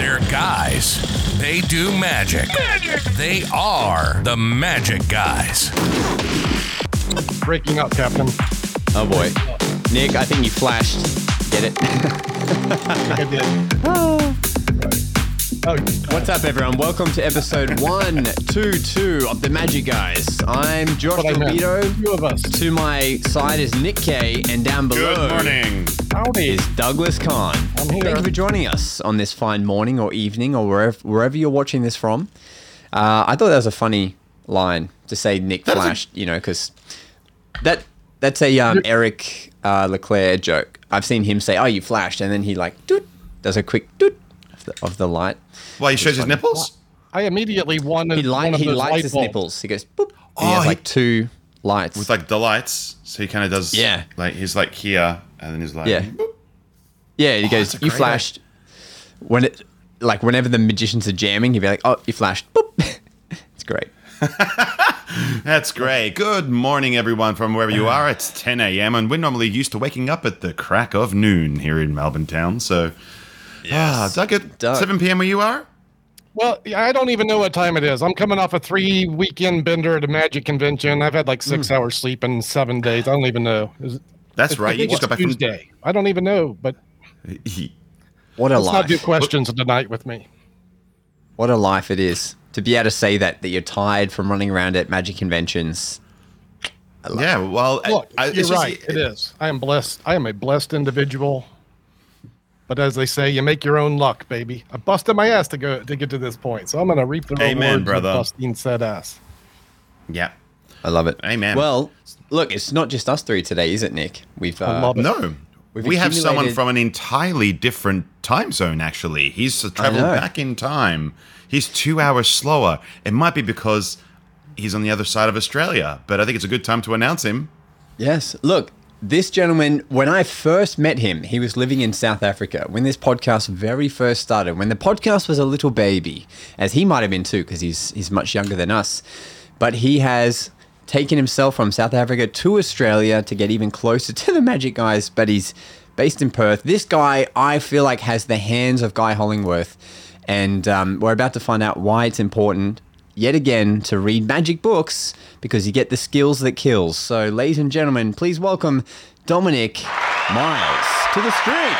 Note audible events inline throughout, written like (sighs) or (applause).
They're guys. They do magic. They are the magic guys. Breaking up, Captain. Oh boy. Nick, I think you flashed. Get it? (laughs) I did. (laughs) Oh. Oh, What's up, everyone? Welcome to episode 122 of The Magic Guys. I'm Josh what Norbido. Two of us. To my side is Nick Kay, and down below Good morning. Howdy. is Douglas Conn. I'm here. Thank you for joining us on this fine morning or evening or wherever, wherever you're watching this from. Uh, I thought that was a funny line to say Nick That is a- flashed, you know, because that that's a um, Eric uh, Leclerc joke. I've seen him say, "Oh, you flashed," and then he like doot, does a quick doot of the, of the light. Why he shows his nipples? I immediately wanted He light one of he those lights light his bulbs. nipples. He goes boop. Oh, he has he- like two lights. With like the lights, so he kind of does. Yeah. Like he's like here, and then he's like. Yeah. boop. yeah, he oh, goes, "You great flashed." When it like whenever the magicians are jamming, he'd be like, "Oh, you flashed." Boop. (laughs) it's great. (laughs) That's great. Good morning, everyone, from wherever you are. It's 10 a.m., and we're normally used to waking up at the crack of noon here in Melbourne town. So, ah, Doug, at Doug. 7 p.m. where you are? Well, I don't even know what time it is. I'm coming off a three weekend bender at a magic convention. I've had like six Hmm. hours sleep in seven days. I don't even know. Is it- That's I right. You just got it's back Tuesday. I don't even know, but. He- (laughs) What a let's not do life! questions tonight with me. What a life it is to be able to say that that you're tired from running around at magic conventions. yeah, well, Look, I, you're it's just- right. It is. I am blessed. I am a blessed individual. But as they say, you make your own luck, baby. I busted my ass to go to get to this point, so I'm gonna reap the Amen, rewards brother. of busting said ass. Yeah. I love it. Amen. Well, look, it's not just us three today, is it, Nick? We've uh, I love it. No. We've we have someone accumulated- from an entirely different time zone, actually. He's traveled know. back in time. He's two hours slower. It might be because he's on the other side of Australia, but I think it's a good time to announce him. Yes. Look, this gentleman, when I first met him, he was living in South Africa. When this podcast very first started, when the podcast was a little baby, as he might have been too, because he's he's much younger than us. But he has taken himself from South Africa to Australia to get even closer (laughs) to the Magic Guys. But he's based in Perth. This guy, I feel like, has the hands of Guy Hollingworth, and um, we're about to find out why it's important yet again to read magic books because you get the skills that kills. So, ladies and gentlemen, please welcome Dominic Miles to the stream.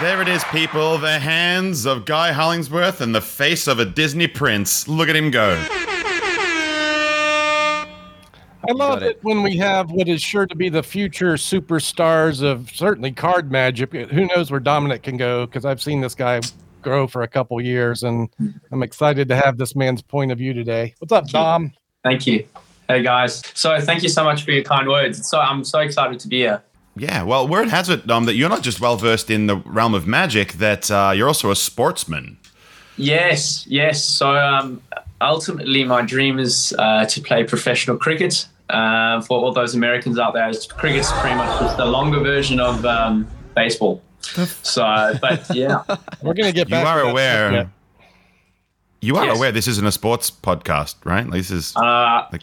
There it is, people. The hands of Guy Hollingworth and the face of a Disney prince. Look at him go. I love it. it. when we have what is sure to be the future superstars of certainly card magic. Who knows where Dominic can go? Because I've seen this guy grow for a couple years, and I'm excited to have this man's point of view today. What's up, Dom? Thank you. Hey guys. So thank you so much for your kind words. So I'm so excited to be here. Yeah, well, word has it, um, that you're not just well versed in the realm of magic, that uh, you're also a sportsman. Yes, yes. So um, ultimately, my dream is uh, to play professional cricket. Uh, for all those Americans out there, cricket's pretty much just the longer version of um, baseball. (laughs) So, but yeah, (laughs) We're gonna get You back. are to that aware. subject. You are Yes. aware this isn't a sports podcast, right? Like, This is uh, Like-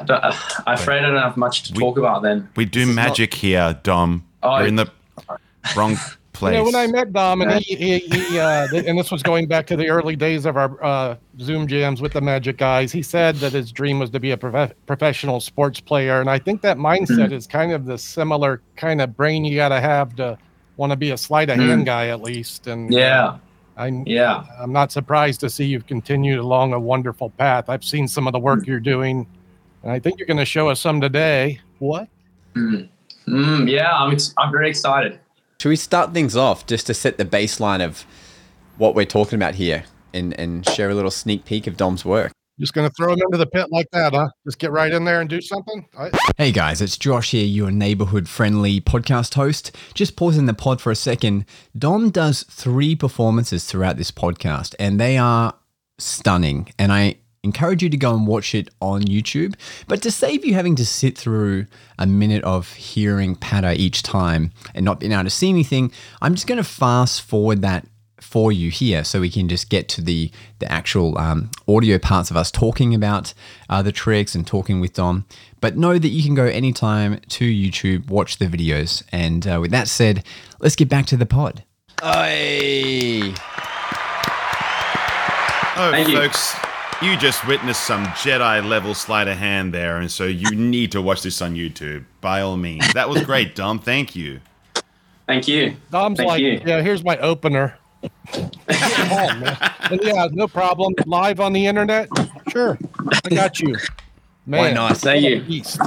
I don't- I'm afraid I don't have much to We- talk about then. we do is not- magic here, Dom. Oh, You're in the (laughs) wrong place. You know, when I met Dom, and he, he, he uh, and this was going back to the early days of our uh, Zoom jams with the Magic guys. He said that his dream was to be a prof- professional sports player, and I think that mindset is kind of the similar kind of brain you got to have to want to be a sleight of hand guy at least. And Yeah, I'm yeah. I'm not surprised to see you've continued along a wonderful path. I've seen some of the work you're doing, and I think you're going to show us some today. What? Mm. Mm, yeah, I'm, ex- I'm very excited. Should we start things off just to set the baseline of what we're talking about here and, and share a little sneak peek of Dom's work? Just going to throw him into the pit like that, huh? Just get right in there and do something. I, Hey guys, it's Josh here, your neighborhood friendly podcast host. Just pausing the pod for a second. Dom does three performances throughout this podcast, and they are stunning. And I encourage you to go and watch it on YouTube. But to save you having to sit through a minute of hearing patter each time and not being able to see anything, I'm just going to fast forward that for you here so we can just get to the the actual um, audio parts of us talking about uh, the tricks and talking with Dom. But know that you can go anytime to YouTube, watch the videos. And uh, with that said, let's get back to the pod. Hey. Oh, Thank you. folks, you just witnessed some Jedi level sleight of hand there, and so you (laughs) need to watch this on YouTube by all means. That was great, Dom. Thank you. Thank you. Dom's Thank like, you. yeah, here's my opener. Come on, man. Yeah, no problem. Live on the internet? Sure. I got you. Man, Why not? Thank you. beast.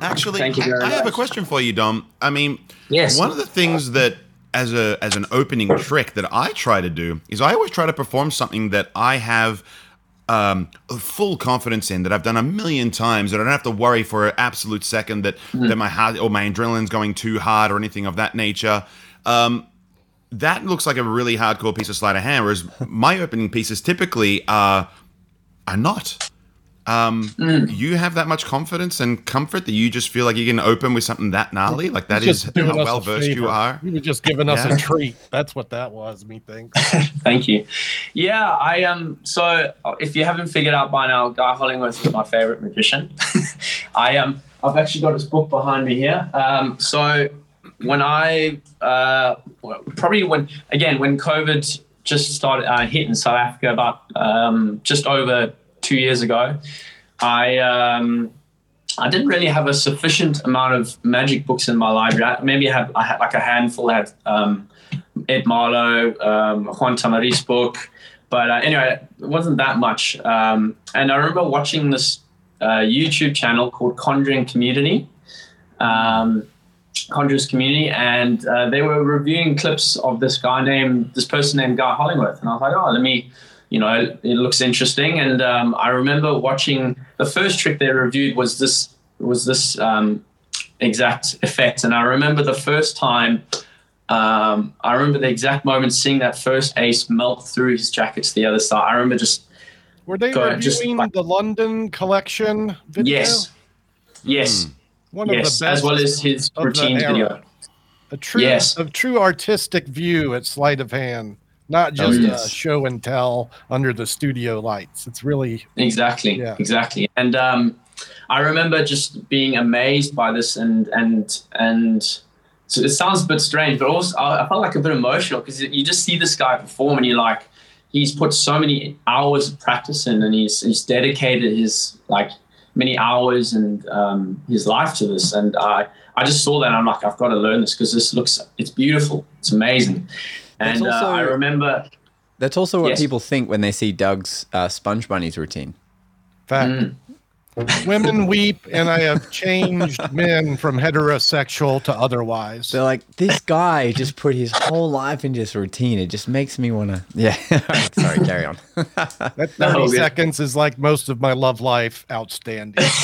Actually, Thank you I, I have a question for you, Dom. I mean, Yes. one of the things that as a as an opening trick that I try to do is I always try to perform something that I have um, full confidence in that I've done a million times that I don't have to worry for an absolute second that Hmm. that my heart or my adrenaline's going too hard or anything of that nature. Um, that looks like a really hardcore piece of sleight of hand, whereas (laughs) my opening pieces typically are are not. Um, Hmm. You have that much confidence and comfort that you just feel like you can open with something that gnarly, like that is just doing how well versed you are. You were just giving us Yeah. a treat. That's what that was, methinks. (laughs) Thank you. Yeah, I um. So if you haven't figured out by now, Guy Hollingworth is my favorite magician. (laughs) I um. I've actually got his book behind me here. Um. So when I uh probably when again when COVID just started uh, hit in South Africa about um just over two years ago, I um. I didn't really have a sufficient amount of magic books in my library. I, maybe I had I had like a handful. I had um, Ed Marlo, um, Juan Tamariz book. But uh, anyway, it wasn't that much. Um, and I remember watching this uh, YouTube channel called Conjuring Community, um, Conjurers Community, and uh, they were reviewing clips of this guy named, this person named Guy Hollingworth. And I was like, oh, let me, you know, it looks interesting. And um, I remember watching the first trick they reviewed was this, was this um, exact effect. And I remember the first time um, I remember the exact moment seeing that first ace melt through his jacket to the other side. I remember just Were they Go ahead, reviewing just like- the London collection video? yes, yes, One yes, of the best as well as his routine video. a true Yes. a true artistic view at sleight of hand, not just Oh, yes. a show and tell under the studio lights. It's really Exactly, Yeah. exactly. And um, I remember just being amazed by this, and and and so it sounds a bit strange, but also I I felt like a bit emotional because you just see this guy perform, and you're like, he's put so many hours of practice in, and he's he's dedicated his like many hours and um, his life to this, and I I just saw that, and I'm like, I've got to learn this because this looks it's beautiful, it's amazing, and also- uh, I remember. That's also what Yes. people think when they see Doug's uh, Sponge Bunnies routine. fact. Mm. Women weep, and I have changed men from heterosexual to otherwise. They're like, this guy just put his whole life into this routine. It just makes me want to. (laughs) Yeah. Sorry, carry on. (laughs) That No, 30 good. seconds is like most of my love life. Outstanding. (laughs)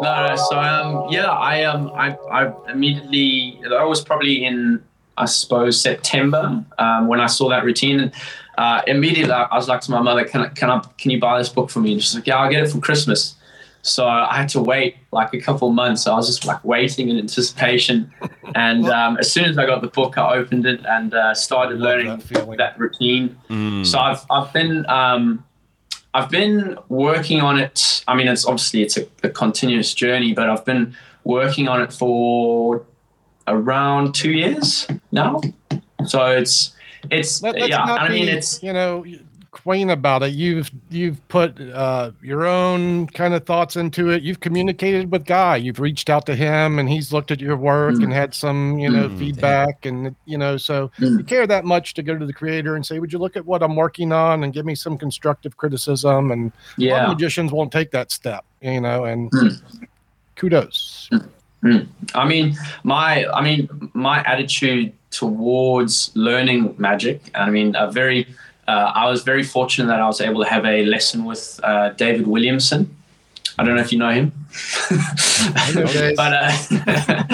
No, no. So um, yeah, I um, I, I immediately. I was probably in, I suppose September um, when I saw that routine. And, uh, immediately, I was like to my mother, "Can I, can I, can you buy this book for me?" And she's like, "Yeah, I'll get it for Christmas." So I had to wait like a couple months. So I was just like waiting in anticipation. (laughs) And um, as soon as I got the book, I opened it and uh, started learning that that routine. Mm. So I've I've been um, I've been working on it. I mean, it's obviously it's a, a continuous journey, but I've been working on it for around two years now. So it's it's Let, us yeah. not I mean, be, it's you know quaint about it. You've you've put uh, your own kind of thoughts into it. You've communicated with Guy. You've reached out to him, and he's looked at your work Mm. and had some you know Mm, feedback, and you know so Mm. you care that much to go to the creator and say, "Would you look at what I'm working on and give me some constructive criticism?" And a lot of yeah. magicians won't take that step, you know. And Mm. I mean, my I mean, my attitude towards learning magic. I mean, a very. Uh, I was very fortunate that I was able to have a lesson with uh, David Williamson. I don't know if you know him, (laughs) but uh,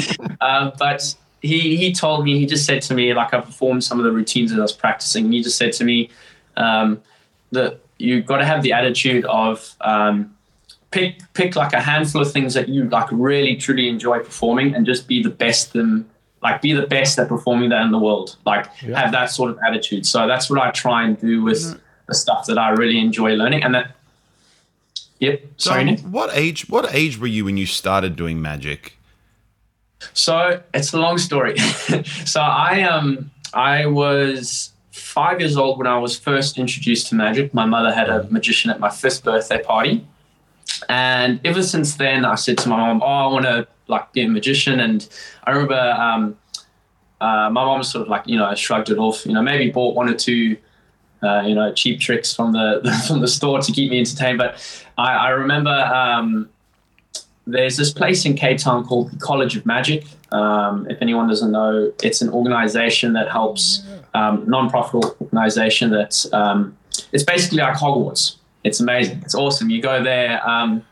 (laughs) uh, but he he told me he just said to me like I performed some of the routines that I was practicing. And he just said to me um, that you've got to have the attitude of um, pick pick like a handful of things that you like really truly enjoy performing and just be the best them like be the best at performing that in the world like Yeah. have that sort of attitude so that's what i try and do with the stuff that i really enjoy learning and that yep sorry Dom, Nick. what age? What age were you when you started doing magic? So it's a long story. (laughs) so I um I was five years old when I was first introduced to magic. My mother had a magician at my fifth birthday party, and ever since then, I said to my mom, "Oh, I want to like be a magician." And I remember um, uh, my mom sort of like you know shrugged it off. You know, maybe bought one or two. Uh, you know, cheap tricks from the (laughs) from the store to keep me entertained. But I, I remember um, there's this place in Cape Town called the College of Magic. Um, if anyone doesn't know, it's an organization that helps um, non-profit organization that um, it's basically like Hogwarts. It's amazing. It's awesome. You go there. Um,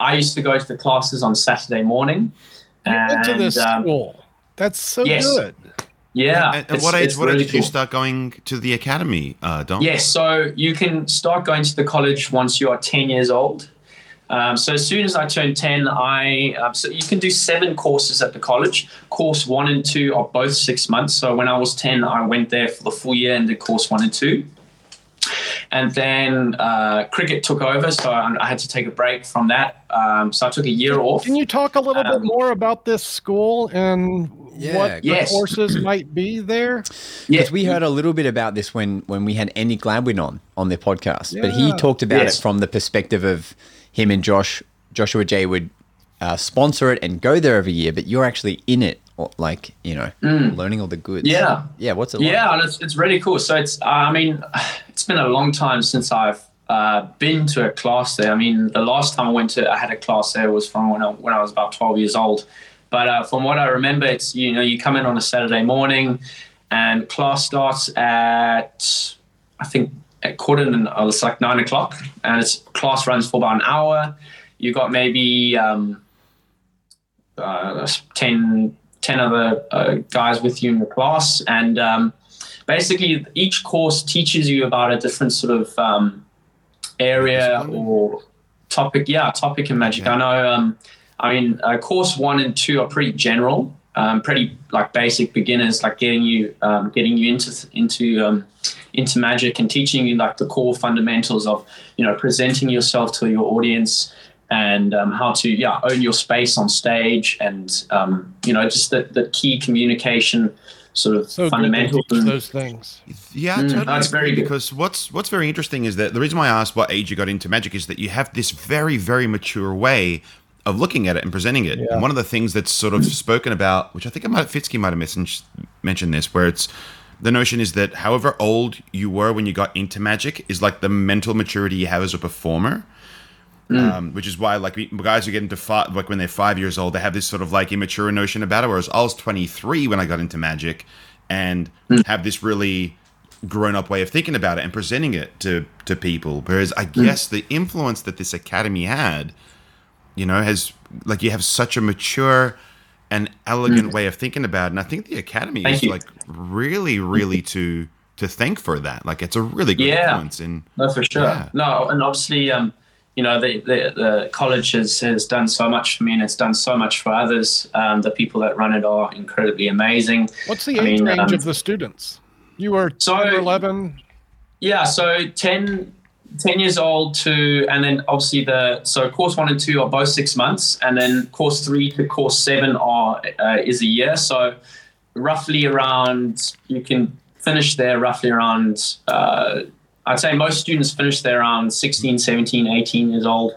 I used to go to the classes on Saturday morning. Into And, this um, school. That's so yes. good. yeah. At, at what age? it's What age really did you cool. start going to the academy, uh, Dom? Yes, so you can start going to the college once you are 10 years old. Um, so as soon as I turned 10, I um, so you can do seven courses at the college. Course one and two are both six months. So when I was 10, I went there for the full year and did course one and two. And then uh, cricket took over, so I, I had to take a break from that. Um, so I took a year off. Can you talk a little bit Um, more about this school and Yeah, what the Yes. courses (clears throat) might be there? Yeah. Because we heard a little bit about this when when we had Andy Gladwin on on their podcast, but he talked about Yes. it from the perspective of him and Josh Joshua Jay would uh, sponsor it and go there every year, but you're actually in it, or like you know, learning all the goods. Mm. Yeah. yeah. What's it like? Yeah, and it's, it's really cool. So it's, I mean, (sighs) it's been a long time since I've uh, been to a class there. I mean, the last time I went to, I had a class there was from when I, when I was about 12 years old. But uh, from what I remember, it's, you know, you come in on a Saturday morning and class starts at, I think, at quarter and uh, it's like nine o'clock and it's class runs for about an hour. You got maybe um, uh, 10, 10 other uh, guys with you in the class. And um, basically, each course teaches you about a different sort of um, area or topic. Yeah, topic in magic. I know. Um, I mean, uh, course one and two are pretty general, um, pretty like basic beginners, like getting you um, getting you into into um, into magic and teaching you like the core fundamentals of you know presenting yourself to your audience and um, how to yeah own your space on stage and um, you know just the, the key communication sort of So good fundamentals. and- those things. Yeah, Mm, totally that's agree, very good. because what's what's very interesting is that the reason why I asked what age you got into magic is that you have this very very mature way of looking at it and presenting it. Yeah. And one of the things that's sort of spoken about, which I think I might Fitzkee might have mentioned mentioned this, where it's the notion is that however old you were when you got into magic is like the mental maturity you have as a performer. Um, which is why, like, guys who get into five, like when they're five years old, they have this sort of like immature notion about it. Whereas I was 23 when I got into magic, and have this really grown up way of thinking about it and presenting it to to people. Whereas I guess the influence that this academy had, you know, has like you have such a mature and elegant way of thinking about it. And I think the academy Thank is you. like really, really to to thank for that. Like it's a really good Yeah. influence in No, for sure. Yeah. No, and obviously, um, you know, the, the, the college has, has done so much for me and it's done so much for others. Um, the people that run it are incredibly amazing. What's the I age mean, range um, of the students? You were So- 10 or 11. Yeah, so 10, 10 years old to, and then obviously the, so course one and two are both six months, and then course three to course seven are, uh, is a year. So roughly around, you can finish there roughly around, uh, I'd say most students finish there around 16, 17, 18 years old,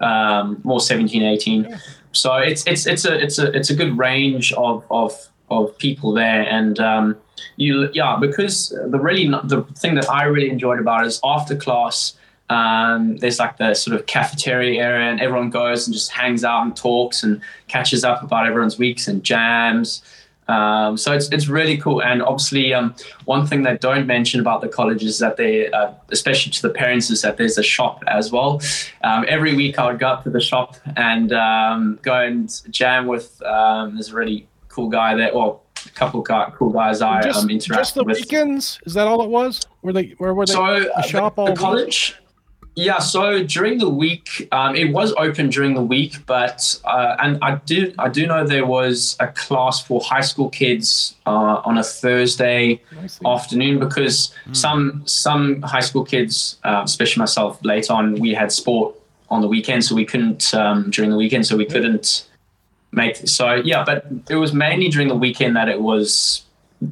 um, more 17, 18. So it's, it's, it's a, it's a, it's a good range of, of, of people there. And, um, you yeah because the really the thing that i really enjoyed about is after class um, there's like the sort of cafeteria area and everyone goes and just hangs out and talks and catches up about everyone's weeks and jams um, so it's, it's really cool and obviously um, one thing they don't mention about the college is that they uh, especially to the parents is that there's a shop as well um, every week i would go up to the shop and um, go and jam with um, there's a really cool guy there well a couple of cool guys I just, um, just the with. weekends? Is that all it was? Were they? Where were they? So the uh, shop the, the week? Yeah. So during the week, um, it was open during the week, but uh, and I do I do know there was a class for high school kids uh, on a Thursday afternoon because some some high school kids, uh, especially myself, late on we had sport on the weekend, so we couldn't um, during the weekend, so we couldn't make so yeah. But it was mainly during the weekend that it was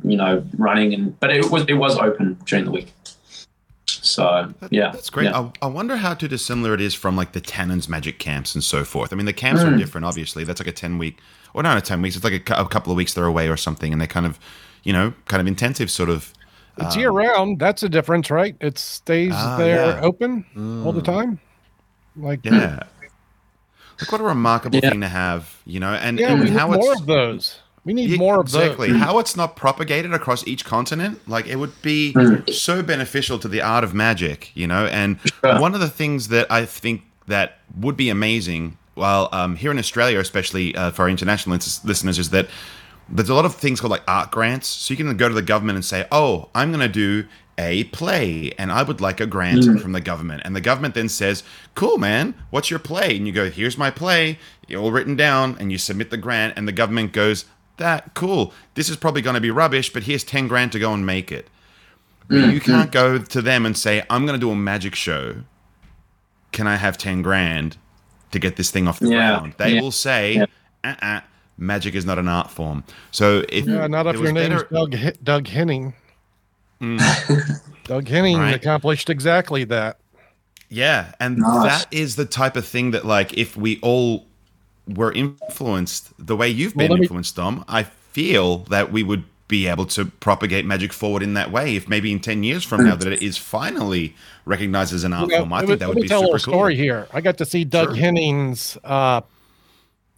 you know running and but it was it was open during the week. So yeah, That's great. Yeah. I, I wonder how too dissimilar it is from like the Tannen's magic camps and so forth. I mean, the camps Hmm. are different, obviously. That's like a 10 week, or not a 10 weeks, it's like a, a couple of weeks they're away or something. And they're kind of, you know, kind of intensive sort of. It's year round. That's a difference, right? It stays Ah, there yeah. open all the time. Like Yeah. Like what a remarkable Yeah. thing to have, you know, and, yeah, and we need how more it's of those. We need Yeah, more of exactly. those. how it's not propagated across each continent like it would be so beneficial to the art of magic you know? And Sure. one of the things that i think that would be amazing well um, here in australia especially uh, for our international lis- listeners is that there's a lot of things called like art grants. So you can go to the government and say oh i'm going to do a play and i would like a grant from the government. And the government then says cool man. What's your play? And you go here's my play. You're all written down and you submit the grant and the government goes that cool this is probably going to be rubbish but here's 10 grand to go and make it but you can't mm. go to them and say i'm going to do a magic show can i have 10 grand to get this thing off the Yeah, ground they yeah, will say yeah. uh-uh, magic is not an art form so if Yeah, not if your name name's better- Doug H- Doug Henning. Mm. (laughs) Doug Henning Right. accomplished exactly that. Yeah, and Nice. that is the type of thing that, like, if we all were influenced the way you've been let me- influenced, Dom, I feel that we would be able to propagate magic forward in that way. If maybe in ten years from now that it is finally recognized as an art form, I think that would be tell a super little cool. story here. I got to see Doug Sure. Henning's uh,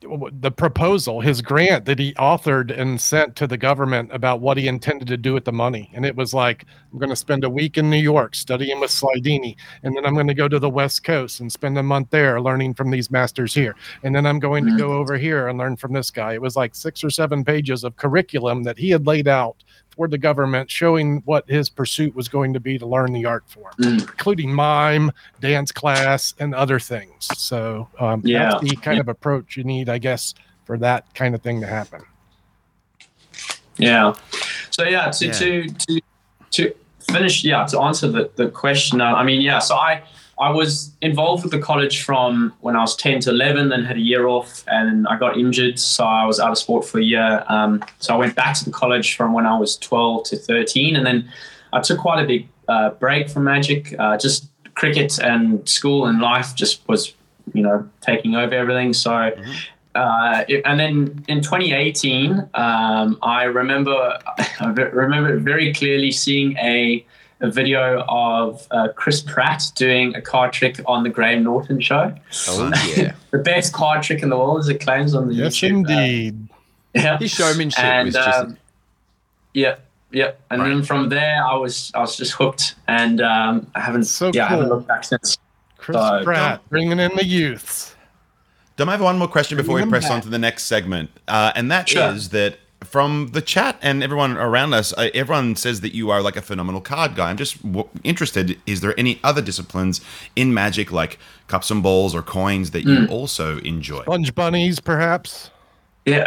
the proposal, his grant that he authored and sent to the government about what he intended to do with the money. And it was like, I'm going to spend a week in New York studying with Slidini, and then I'm going to go to the West Coast and spend a month there learning from these masters here. And then I'm going to go mm. over here and learn from this guy. It was like six or seven pages of curriculum that he had laid out for the government, showing what his pursuit was going to be to learn the art form, Mm. including mime, dance class, and other things. So, um, Yeah. that's the kind of approach you need, I guess, for that kind of thing to happen. Yeah. So yeah, to Yeah. to to to finish, yeah, to answer the, the question. Uh, I mean, yeah. So I I was involved with the college from when I was ten to eleven, then had a year off, and I got injured, so I was out of sport for a year. Um, so I went back to the college from when I was twelve to thirteen, and then I took quite a big uh, break from magic. Uh, just cricket and school and life just was, you know, taking over everything. So uh, it- and then in 2018, um, I remember (laughs) I remember very clearly seeing a, a video of uh, Chris Pratt doing a card trick on the Graham Norton show. Oh yeah, (laughs) The best card trick in the world, as it claims on the Yes, YouTube. uh, indeed. yeah. his showmanship And, was just um, yeah, yeah. And then from there, I was I was just hooked, and um, I haven't So yeah I haven't looked back since. Chris Uh, Pratt bringing in the youths. Dom, I have one more question before we press on to the next segment, uh, and that is Sure. that from the chat and everyone around us, uh, everyone says that you are like a phenomenal card guy. I'm just w- interested: is there any other disciplines in Magic, like cups and balls or coins, that you also enjoy? Sponge bunnies, perhaps. Yeah.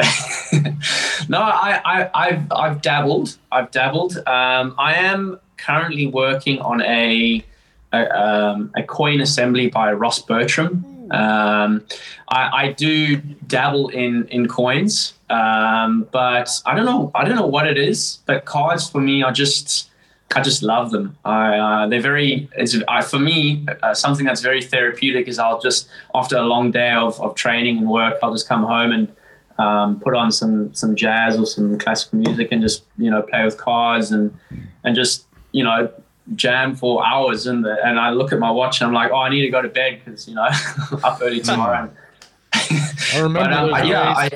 (laughs) no, I, I, I've, I've dabbled. I've dabbled. Um, I am currently working on a, a, um, a coin assembly by Ross Bertram. Um, I, I do dabble in, in coins, um, but I don't know. I don't know what it is. But cards for me are just. I just love them. I, uh, they're very. It's I, for me uh, something that's very therapeutic. Is I'll just after a long day of, of training and work, I'll just come home and um, put on some some jazz or some classical music and just you know play with cards and and just you know jam for hours and the, and I look at my watch and I'm like oh I need to go to bed because you know (laughs) up early tomorrow. (laughs) I remember. but, um, those yeah, I,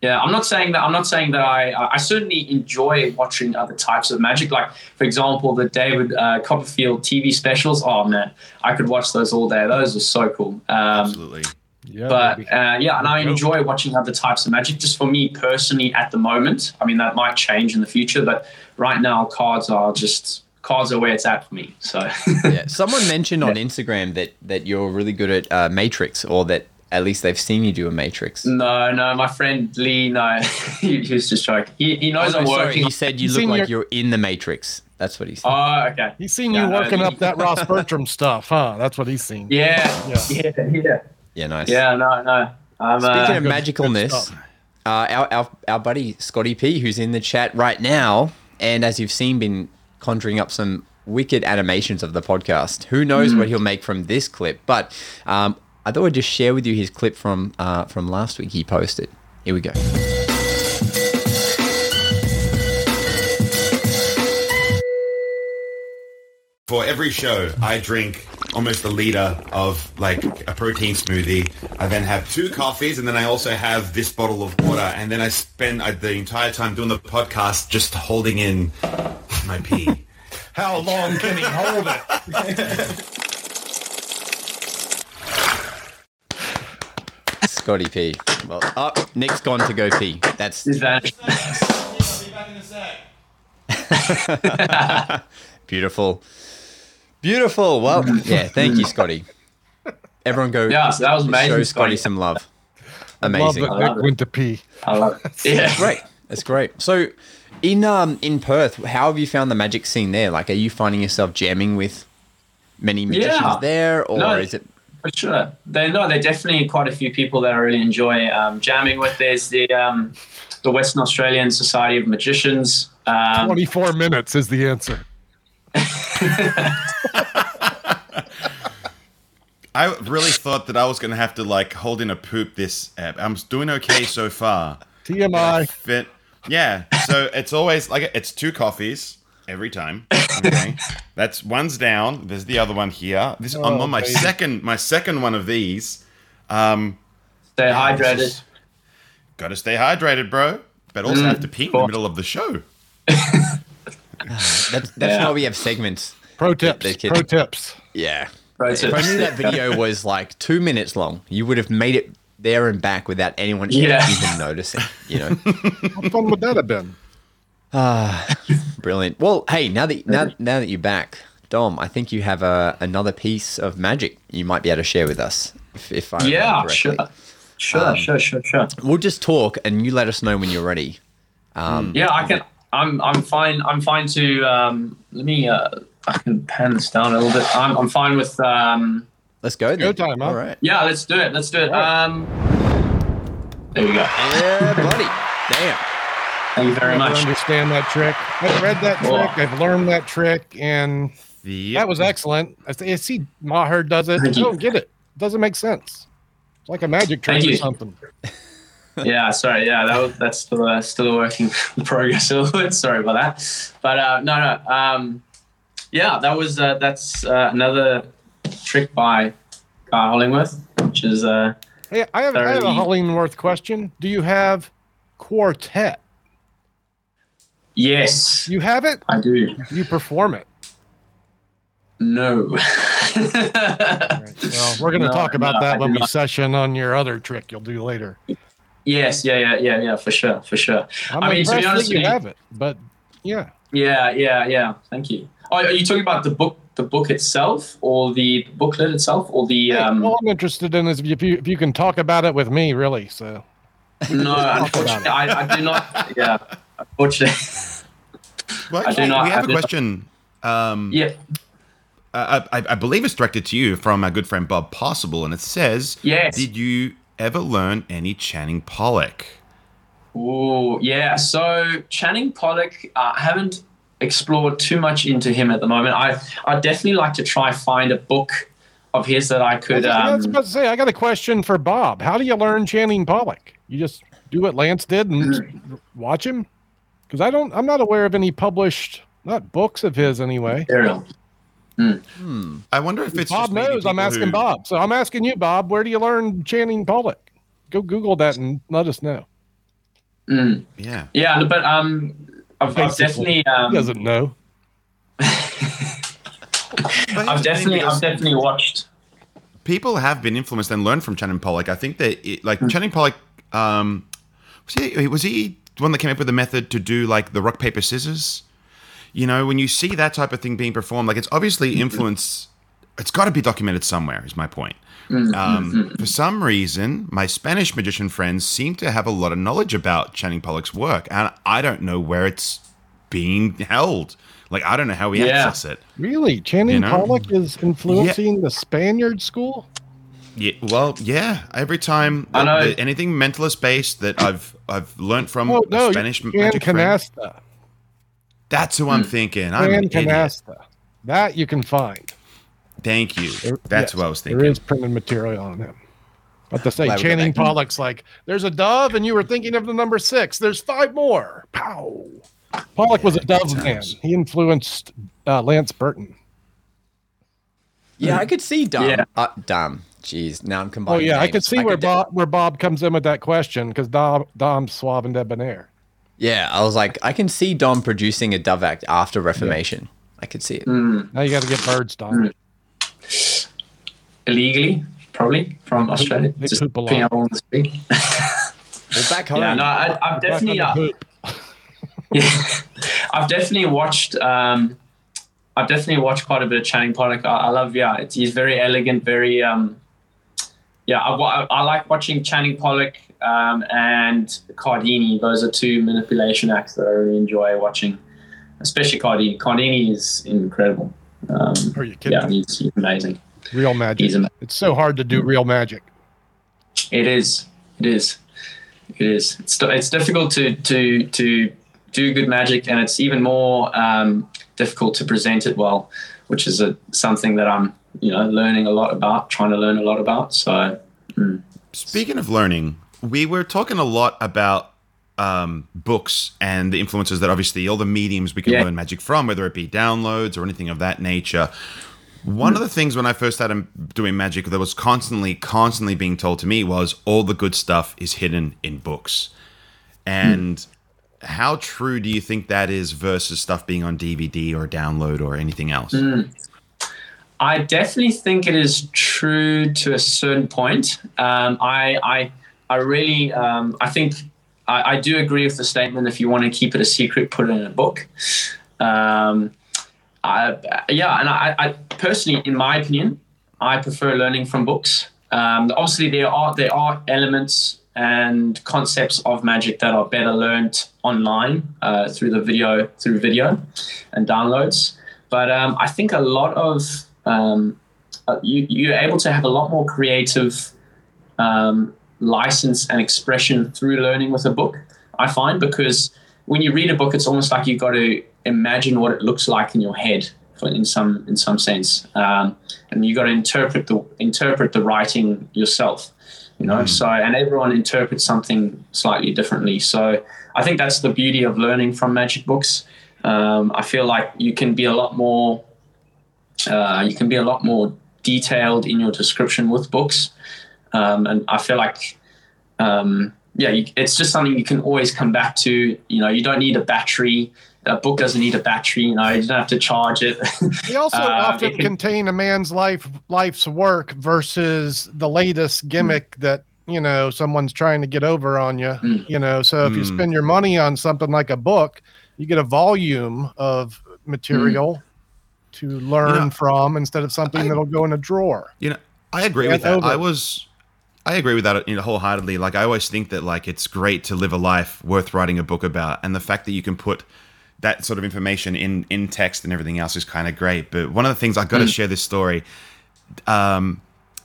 yeah. I'm not saying that. I'm not saying that I. I certainly enjoy watching other types of magic. Like, for example, the David uh, Copperfield TV specials. Oh man, I could watch those all day. Those are so cool. Um, Absolutely. yeah, but uh, yeah, and I enjoy watching other types of magic. Just for me personally, at the moment, I mean that might change in the future, but right now, cards are just cards are where it's at for me. So (laughs) yeah. Someone mentioned on Instagram that that you're really good at uh, Matrix, or that at least they've seen you do a Matrix. no, no, my friend Lee, no, he, (laughs) he was just joking. He, he knows Oh, I'm sorry, working. he said you He's look like your- you're in the Matrix. That's what he said. Oh, okay. he's seen Yeah, you no, working he- up that Ross (laughs) Bertram stuff, huh? That's what he's seen. Yeah, Yeah. yeah, yeah, yeah, nice. yeah. No, no. I'm, Speaking uh, of good magicalness, stuff. uh, our, our our buddy Scotty P, who's in the chat right now, and as you've seen, been conjuring up some wicked animations of the podcast. Who knows what he'll make from this clip? But um, I thought I'd just share with you his clip from uh, from last week. He posted. Here we go. For every show, I drink almost a liter of like a protein smoothie. I then have two coffees, and then I also have this bottle of water. And then I spend uh, the entire time doing the podcast just holding in my pee. (laughs) How long can he hold it? Scotty P. Well, oh, Nick's gone to go pee. That's is that (laughs) (laughs) beautiful. Beautiful. Well, (laughs) yeah. Thank you, Scotty. Everyone go. Yeah, so that was amazing, Show Scotty Scotty. some love. Love Amazing. that Nick went pee. I love it. (laughs) Yeah. great. That's great. So, in um in Perth, how have you found the magic scene there? Like, are you finding yourself jamming with many musicians Yeah. there, or No. is it? For sure. They no. There are definitely quite a few people that I really enjoy um, jamming with. There's the um, the Western Australian Society of Magicians. Um, 24 minutes is the answer. (laughs) I really thought that I was going to have to like hold in a poop this app. I'm doing okay so far. TMI. Fit. Yeah. So it's always like it's two coffees every time. Okay. (laughs) That's one's down. There's the other one here. This I'm Oh, on my baby. second my second one of these. Um stay hydrated. Got to stay hydrated, bro. But also have to pee in the middle of the show. (laughs) (laughs) That's that's Yeah. why we have segments. Pro tips. they kid- Pro tips. Yeah. Pro If tips. only that video (laughs) was like two minutes long, you would have made it there and back without anyone Yeah. even noticing. You know. (laughs) How fun would that have been? Ah, (sighs) Brilliant. Well, hey, now that now, now that you're back, Dom, I think you have a, another piece of magic you might be able to share with us. If, if I Yeah, correctly. sure. Sure, sure, sure, sure. We'll just talk, and you let us know when you're ready. Yeah, I can. I'm. I'm fine. I'm fine to. Um, let me. Uh, I can pan this down a little bit. I'm. I'm fine with. Um, Let's go. Go time. All right. yeah, let's do it. Let's do it. Um, there we go. Yeah, buddy. Damn. Thank you very I much. understand that trick. I've read that Cool. trick. I've learned that trick, and The that was excellent. I see- I see Maher does it. Thank I you. don't get it. Doesn't make sense. It's like a magic trick Thank or you. something. Yeah, sorry. Yeah, that was, that's still uh, still a working (laughs) progress a little bit. Sorry about that. But uh, no, no. Um, yeah, that was uh, that's uh, another trick by Guy Hollingworth, which is uh, Hey, I have, I have a Hollingworth question. Do you have quartet? yes, You have it? I do. You perform it. No. (laughs) Well, we're going to No, talk about no, that when we session on your other trick you'll do later. Yes, yeah, yeah, yeah, yeah, for sure, for sure. I'm I mean, to be honest that you with you, have it, but yeah. yeah, yeah, yeah. Thank you. Oh, are you talking about the book, the book itself, or the booklet itself, or the? Hey, Um, all I'm interested in is if you, if you can talk about it with me, really. So no, unfortunately, I, I do not. Yeah, unfortunately. Well, I do actually, not we have have a it. question. Um, yeah. uh, I, I believe it's directed to you from our good friend Bob Possible, and it says, Yes. Did you ever learn any Channing Pollock?" Oh, yeah. So Channing Pollock, uh, I haven't explored too much into him at the moment. I I definitely like to try find a book of his that I could. I was Um, about to say, I got a question for Bob. How do you learn Channing Pollock? You just do what Lance did and Hmm. watch him? Because I don't, I'm not aware of any published, not books of his anyway. Material. I wonder if it's Bob just knows. I'm asking who- Bob. So I'm asking you, Bob. Where do you learn Channing Pollock? Go Google that and let us know. Mm. Yeah, Yeah, but um, I've, I've definitely um, He doesn't know. I've definitely I've definitely watched. people have been influenced and learned from Channing Pollock. I think that it, like Channing Pollock, um, was he was he the one that came up with the method to do like the rock paper scissors? You know, when you see that type of thing being performed, like it's obviously mm-hmm. influence. It's got to be documented somewhere. Is my point. Mm-hmm. Um, mm-hmm. for some reason, my Spanish magician friends seem to have a lot of knowledge about Channing Pollock's work, and I don't know where it's being held. Like I don't know how we Yeah. access it. Really? Channing You know? Pollock is influencing the Spaniard school? Yeah, well, yeah. Every time I know. anything mentalist based that I've I've learned from Oh a no, Spanish Can magic friend, Canasta. That's who I'm thinking. I'm an Can idiot. Canasta. That you can find. Thank you. There- That's yes, what I was thinking. There is printed material on him. But to say Glad Channing. Pollock's like, there's a dove, and you were thinking of the number six. There's five more. Pow. Pollock was a dove man. times. He influenced uh, Lance Burton. Yeah, I could see dumb. Yeah. Uh, dumb. Jeez, now I'm combining. Oh combining. yeah, I could see where de- Bob where Bob comes in with that question because Dom Dom's suave and debonair. Yeah, I was like, I can see Dom producing a Dove Act after Reformation. I could see it. Now you got to get birds, Dom. Illegally, probably from Australia. they Just poop a lot. being able to speak. Well, back (laughs) home. Yeah, no, I, I've definitely, uh, on the poop. yeah, I've definitely watched. Um, I've definitely watched quite a bit of Channing Pollock. I, I love, yeah, it's, he's very elegant, very, um, yeah. I, wa- I like watching Channing Pollock um, and Cardini. Those are two manipulation acts that I really enjoy watching, especially Cardini. Cardini is incredible. Um, Are you kidding? yeah, he's, he's amazing. Real magic. He's ama- It's so hard to do real magic. It is. It is. It is. It's, it's difficult to to to do good magic, and it's even more um, difficult to present it well, which is a, something that I'm you know learning a lot about, trying to learn a lot about. So Speaking of learning, we were talking a lot about um, books and the influences that obviously all the mediums we can Yeah. learn magic from, whether it be downloads or anything of that nature. One of the things when I first started doing magic that was constantly, constantly being told to me was all the good stuff is hidden in books. And how true do you think that is versus stuff being on DVD or download or anything else? I definitely think it is true to a certain point. Um, I, I, I really, um, I think I, I do agree with the statement. If you want to keep it a secret, put it in a book. Um, I, yeah, and I, I personally, in my opinion, I prefer learning from books. Um, obviously, there are there are elements and concepts of magic that are better learned online uh, through the video through video and downloads. But um, I think a lot of um, uh, you you're able to have a lot more creative um, license and expression through learning with a book. I find because when you read a book, it's almost like you've got to imagine what it looks like in your head, in some in some sense, um, and you've got to interpret the interpret the writing yourself. You know, so and everyone interprets something slightly differently. So I think that's the beauty of learning from magic books. Um, I feel like you can be a lot more uh, you can be a lot more detailed in your description with books. Um, and I feel like, um, yeah, you, it's just something you can always come back to. You know, you don't need a battery. A book doesn't need a battery. You know, you don't have to charge it. (laughs) They also Uh, often it can- contain a man's life life's work versus the latest gimmick that you know someone's trying to get over on you. Mm. You know, so if you Mm. spend your money on something like a book, you get a volume of material to learn You know, from instead of something I- that'll go in a drawer. You know, I agree with that. over. I was, I agree with that you know, wholeheartedly. Like, I always think that like it's great to live a life worth writing a book about, and the fact that you can put that sort of information in in text and everything else is kind of great. But one of the things I got to share this story. Um,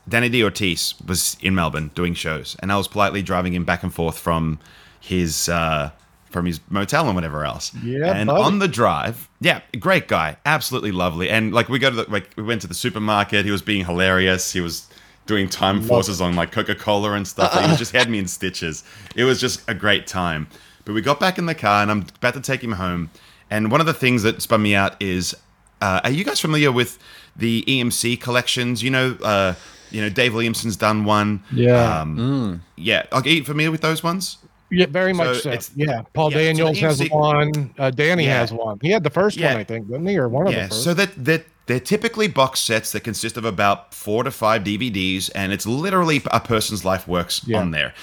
Dani DaOrtiz was in Melbourne doing shows, and I was politely driving him back and forth from his uh, from his motel and whatever else. Yeah, and buddy. on the drive, yeah, great guy, absolutely lovely. And like we go to the like we went to the supermarket. He was being hilarious. He was doing time forces on like Coca Cola and stuff. He just had me in stitches. It was just a great time. But we got back in the car, and I'm about to take him home. And one of the things that spun me out is, uh, are you guys familiar with the EMC collections? You know, uh, you know, Dave Williamson's done one. Yeah. Um, Yeah. Are you familiar with those ones? Yeah, very much So so. it's- Yeah, Paul yeah, so Daniels has one. Uh, Danny Yeah. has one. He had the first Yeah. one, I think, didn't he, or one of the first? so that that they're typically box sets that consist of about four to five DVDs, and it's literally a person's life works Yeah. on there.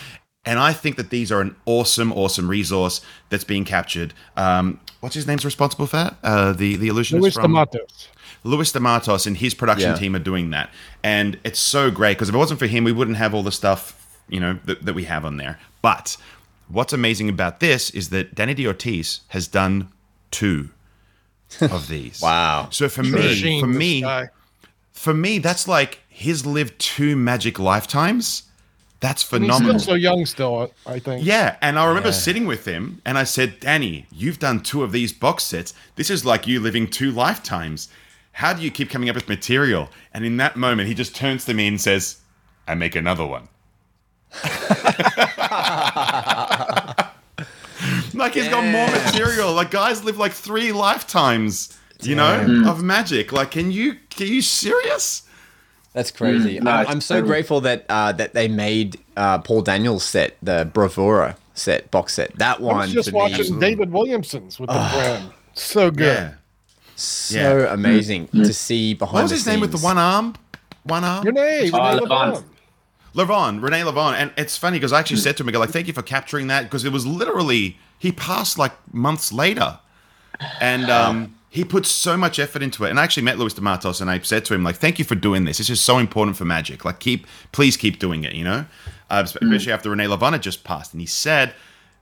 And I think that these are an awesome, awesome resource that's being captured. Um, what's his name's responsible for that? Uh, the the illusionist Luis from de Matos. Luis de Matos and his production Yeah. team are doing that, and it's so great because if it wasn't for him, we wouldn't have all the stuff you know that, that we have on there. But what's amazing about this is that Dani DaOrtiz has done two (laughs) of these. Wow. So for Machine, me, for me, guy. for me, that's like he's lived two magic lifetimes. That's And he's phenomenal. still so young, still. I think. Yeah, and I remember sitting with him and I said, Danny, you've done two of these box sets. This is like you living two lifetimes. How do you keep coming up with material? And in that moment, he just turns to me and says, I make another one. (laughs) (laughs) like he's got more material. Like guys live like three lifetimes, you know, of magic. Like, can you, are you serious? That's crazy. no, I- it's I'm so terrible. grateful that uh, that they made uh, Paul Daniels set the Bravura set box set. That I one was just to watching me, David Williamson's with the brand. So good. Yeah. so Yeah. amazing to see behind. What was the his name with the one arm? One arm? Renee, Oh, René Lavand. Lavand, René Lavand, and it's funny because I actually said to him, I go like, "Thank you for capturing that," because it was literally he passed like months later, and um, he put so much effort into it. And I actually met Luis de Matos, and I said to him like, "Thank you for doing this. This is so important for Magic. Like, keep, please keep doing it. You know, uh, especially after René Lavand had just passed." And he said.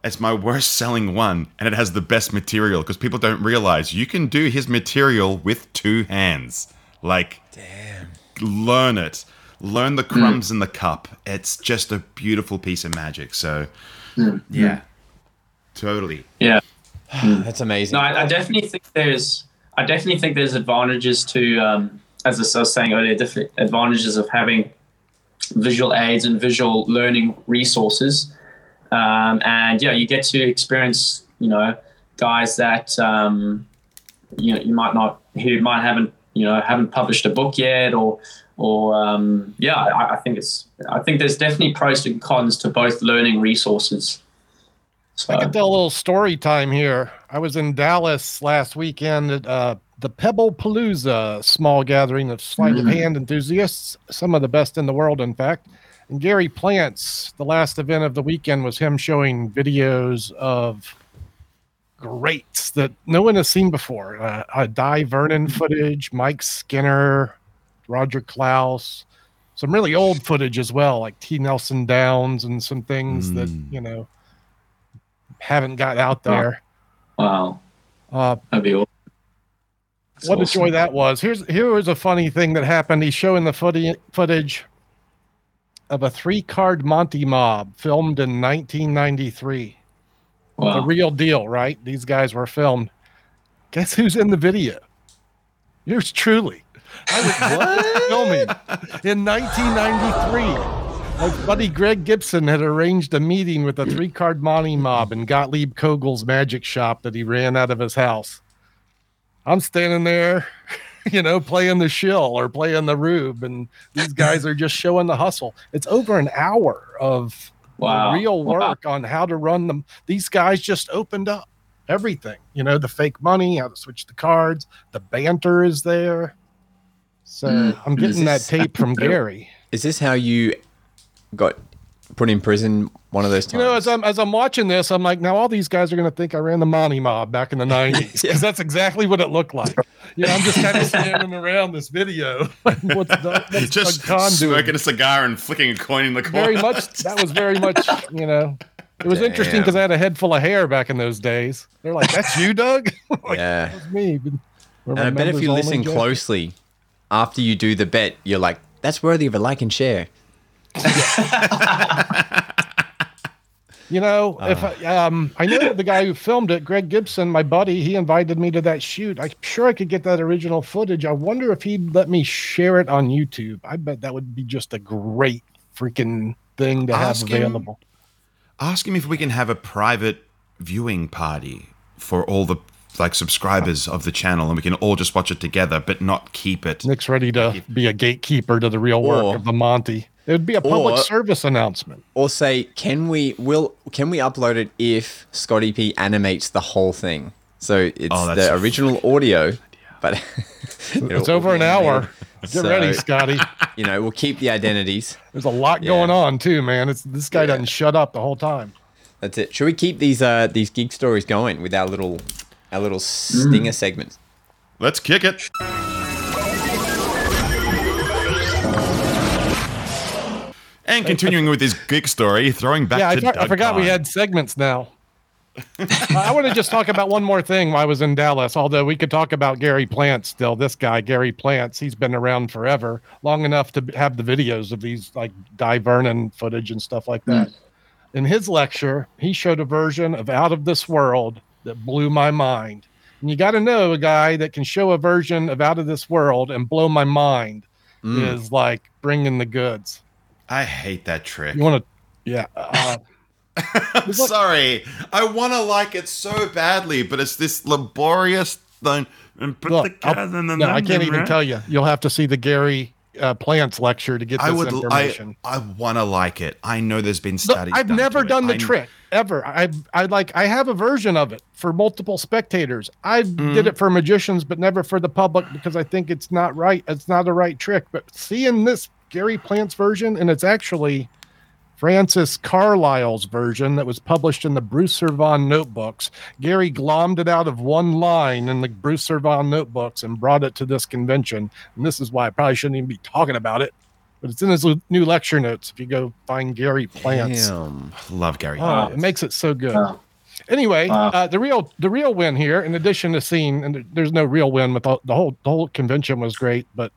It's my worst selling one, and it has the best material because people don't realize you can do his material with two hands. Like, damn, learn it. Learn the crumbs in the cup. It's just a beautiful piece of magic. So, yeah, totally. Yeah. (sighs) That's amazing. No, I, I definitely think there's, I definitely think there's advantages to, um, as I was saying earlier, different advantages of having visual aids and visual learning resources. Um, and yeah, you get to experience, you know, guys that, um, you know, you might not, who might haven't, you know, haven't published a book yet or, or, um, yeah, I, I think it's, I think there's definitely pros and cons to both learning resources. So, I can tell a little story time here. I was in Dallas last weekend at uh, the Pebble Palooza small gathering of sleight of hand enthusiasts, some of the best in the world, in fact. And Gary Plants, the last event of the weekend was him showing videos of greats that no one has seen before. Uh, uh, Dai Vernon footage, Mike Skinner, Roger Klause, some really old footage as well, like T. Nelson Downs and some things that, you know, haven't got out there. wow, Uh, that'd be awesome. That's what a joy that was. Here's here was a funny thing that happened. He's showing the footy, footage of a three card Monty mob filmed in 1993. The real deal, right? These guys were filmed. Guess who's in the video? Yours truly. I was (laughs) filming in 1993. My buddy Greg Gibson had arranged a meeting with a three card Monty mob in Gottlieb Kogel's magic shop that he ran out of his house. I'm standing there, (laughs) you know, playing the shill or playing the rube, and these guys are just showing the hustle. It's over an hour of Wow. real Wow. work on how to run them. These guys just opened up everything, you know, the fake money, how to switch the cards, the banter is there. So Mm. I'm getting that this- tape from Gary. Is this how you got put in prison one of those times? You times? know, as I'm as I'm watching this, I'm like, now all these guys are gonna think I ran the Monty mob back in the (laughs) '90s because that's exactly what it looked like. You know, I'm just kind of (laughs) standing around this video. (laughs) what's the, what's Just Doug Conn doing? smoking a cigar and flicking a coin in the corner. Very much. That was very much. You know, it was interesting because I had a head full of hair back in those days. They're like, "That's you, Doug." like, Yeah. That's me. But And I bet if you listen Jeff. closely after you do the bet, you're like, that's worthy of a like and share. (laughs) You know, if Uh. I, um, I know the guy who filmed it, Greg Gibson, my buddy, he invited me to that shoot. I'm sure I could get that original footage. I wonder if he'd let me share it on YouTube. I bet that would be just a great freaking thing to have Ask him. available. Ask him if we can have a private viewing party for all the like subscribers of the channel, and we can all just watch it together, but not keep it. Nick's ready to be a gatekeeper to the real work of the Monty. It would be a public or- service announcement. Or say, can we will can we upload it if Scotty P animates the whole thing? So it's Oh, the original audio, but (laughs) It's over an hour. Get So- ready, Scotty. (laughs) You know, we'll keep the identities. There's a lot Yeah. going on too, man. It's this guy doesn't shut up the whole time. That's it. Should we keep these uh these gig stories going with our little our little mm. stinger segment. Let's kick it. And continuing with his geek story, throwing back Yeah, I, to I Doug forgot we had segments now. I want to just talk about one more thing while I was in Dallas. Although we could talk about Gary Plant still. This guy, Gary Plants, he's been around forever, long enough to have the videos of these like Dai Vernon footage and stuff like that. Mm. In his lecture, he showed a version of Out of This World that blew my mind. And you got to know a guy that can show a version of Out of This World and blow my mind is like bringing the goods. I hate that trick. You want to, yeah. (laughs) Uh, I'm sorry. I want to like it so badly, but it's this laborious thing. And put Look, the cat in the no, I can't even right? tell you. You'll have to see the Gary uh, Plants lecture to get this I would. Information. I want to like it. I know there's been Look, studies. I've done never to it. done the I- trick ever. I've I like I have a version of it for multiple spectators. I Mm-hmm. did it for magicians, but never for the public because I think it's not right. It's not a right trick. But seeing this Gary Plants version, and it's actually Francis Carlyle's version that was published in the Bruce Cervon notebooks. Gary glommed it out of one line in the Bruce Cervon notebooks and brought it to this convention. And this is why I probably shouldn't even be talking about it. But it's in his new lecture notes. If you go find Gary Plants, Damn. Love Gary. Oh, it makes it so good. Wow. Anyway, Wow. uh, the real the real win here, in addition to seeing, and there's no real win but all, the whole the whole convention was great, but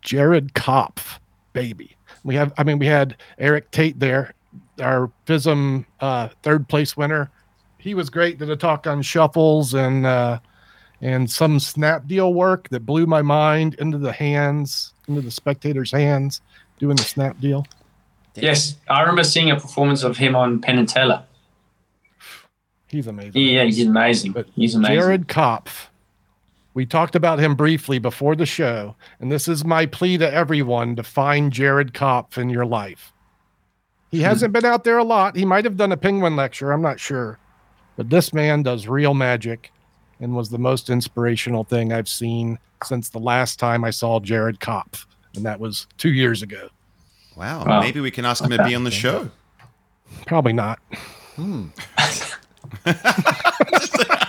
Jared Kopf, baby, we have. I mean, we had Eric Tate there, our FISM uh, third place winner. He was great. Did a talk on shuffles and uh, and some snap deal work that blew my mind into the hands, into the spectators' hands, doing the snap deal. Yes, I remember seeing a performance of him on Penn and Teller. He's amazing. Yeah, he's amazing. But He's amazing. Jared Kopf. We talked about him briefly before the show, and this is my plea to everyone to find Jared Kopf in your life. He hmm. hasn't been out there a lot. He might have done a penguin lecture, I'm not sure. But this man does real magic and was the most inspirational thing I've seen since the last time I saw Jared Kopf, and that was two years ago. Wow. Wow. Maybe we can ask him to be on the show. Probably not. Hmm. (laughs) (laughs)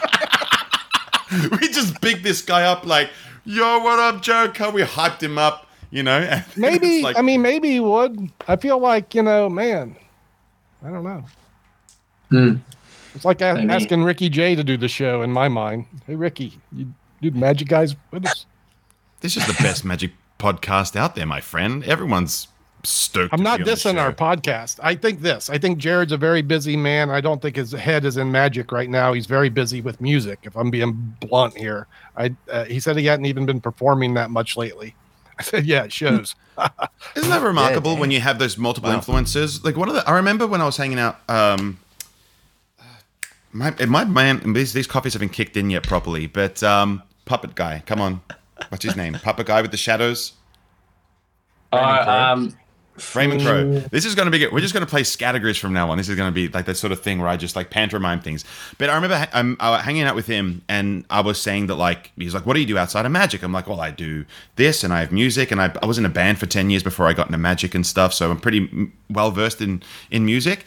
(laughs) we just bigged this guy up like, yo, what up, Joe? How we hyped him up, you know? (laughs) and Maybe, like, I mean, maybe he would. I feel like, you know, man, I don't know. Hmm. It's like a- Maybe. asking Ricky Jay to do the show in my mind. Hey, Ricky, you do the Magic Guys with us? this is the best magic podcast out there, my friend. Everyone's stoked. I'm to not be on the dissing our podcast. I think this. I think Jared's a very busy man. I don't think his head is in magic right now. He's very busy with music. If I'm being blunt here, I uh, he said he hadn't even been performing that much lately. (laughs) I said, yeah, it shows. (laughs) Isn't that remarkable damn. when you have those multiple influences? Like one of the, I remember when I was hanging out. Um, my my man, these these coffees haven't kicked in yet properly, but um, puppet guy, come on, what's his name? Puppet guy with the shadows. Uh, um, Raymond Crowe. This is going to be good. We're just going to play categories from now on. This is going to be like that sort of thing where I just like pantomime things. But I remember ha- I'm uh, hanging out with him, and I was saying that like he's like, "What do you do outside of magic?" I'm like, "Well, I do this, and I have music, and I, I was in a band for ten years before I got into magic and stuff, so I'm pretty well versed in in music."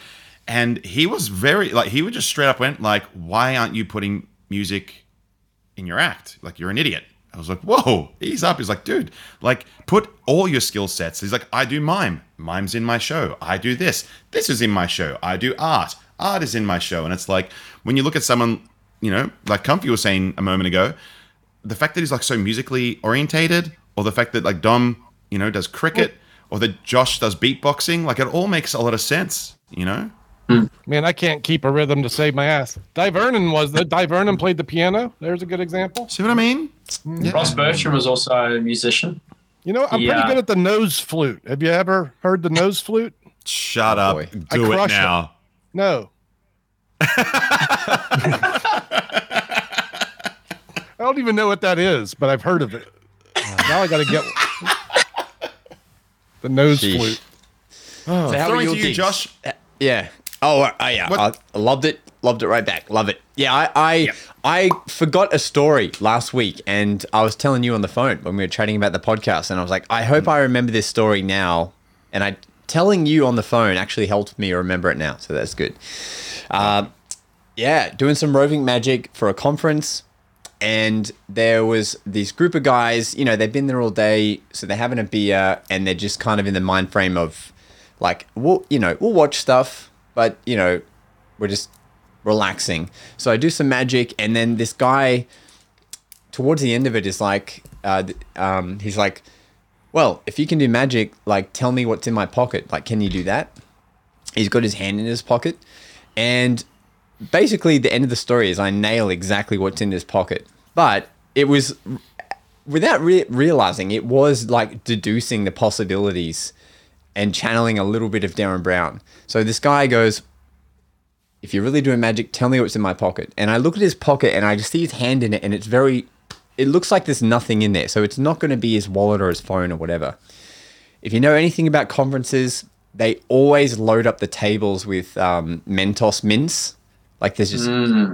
And he was very like he would just straight up went like, "Why aren't you putting music in your act. Like you're an idiot. I was like, whoa, ease up. He's like, dude, like put all your skill sets. He's like, I do mime. Mime's in my show. I do this. This is in my show. I do art. Art is in my show. And it's like when you look at someone, you know, like Comfy was saying a moment ago, the fact that he's like so musically orientated, or the fact that like Dom, you know, does cricket, or that Josh does beatboxing, like it all makes a lot of sense, you know? Hmm. Man, I can't keep a rhythm to save my ass. Dai Vernon was the Dai Vernon played the piano. There's a good example. See what I mean? Hmm. Ross Bertram was also a musician. You know, I'm Yeah. pretty good at the nose flute. Have you ever heard the nose flute? Shut oh, up. boy. Do it crush it. now. No. (laughs) I don't even know what that is, but I've heard of it. Uh, now I got to get one. (laughs) the nose Sheesh. flute. So how were Throwing your to you, gigs? Josh. Uh, yeah. Oh, uh, yeah. What- I loved it. Loved it right back. Love it. Yeah, I, I, I forgot a story last week, and I was telling you on the phone when we were chatting about the podcast, and I was like, I hope I remember this story now. And I telling you on the phone actually helped me remember it now, so that's good. Um, yeah, doing some roving magic for a conference, and there was this group of guys. You know, they've been there all day, so they're having a beer, and they're just kind of in the mind frame of like, we'll, you know, we'll watch stuff, but you know, we're just relaxing. So I do some magic, and then this guy, towards the end of it, is like, uh, um, he's like, well, if you can do magic, like, tell me what's in my pocket. Like, can you do that? He's got his hand in his pocket, and basically the end of the story is I nail exactly what's in his pocket. But it was without re- realizing it was like deducing the possibilities and channeling a little bit of Derren Brown. So this guy goes, "If you're really doing magic, tell me what's in my pocket." And I look at his pocket and I just see his hand in it, and it's very. It looks like there's nothing in there, so it's not going to be his wallet or his phone or whatever. If you know anything about conferences, they always load up the tables with um, Mentos mints. Like there's just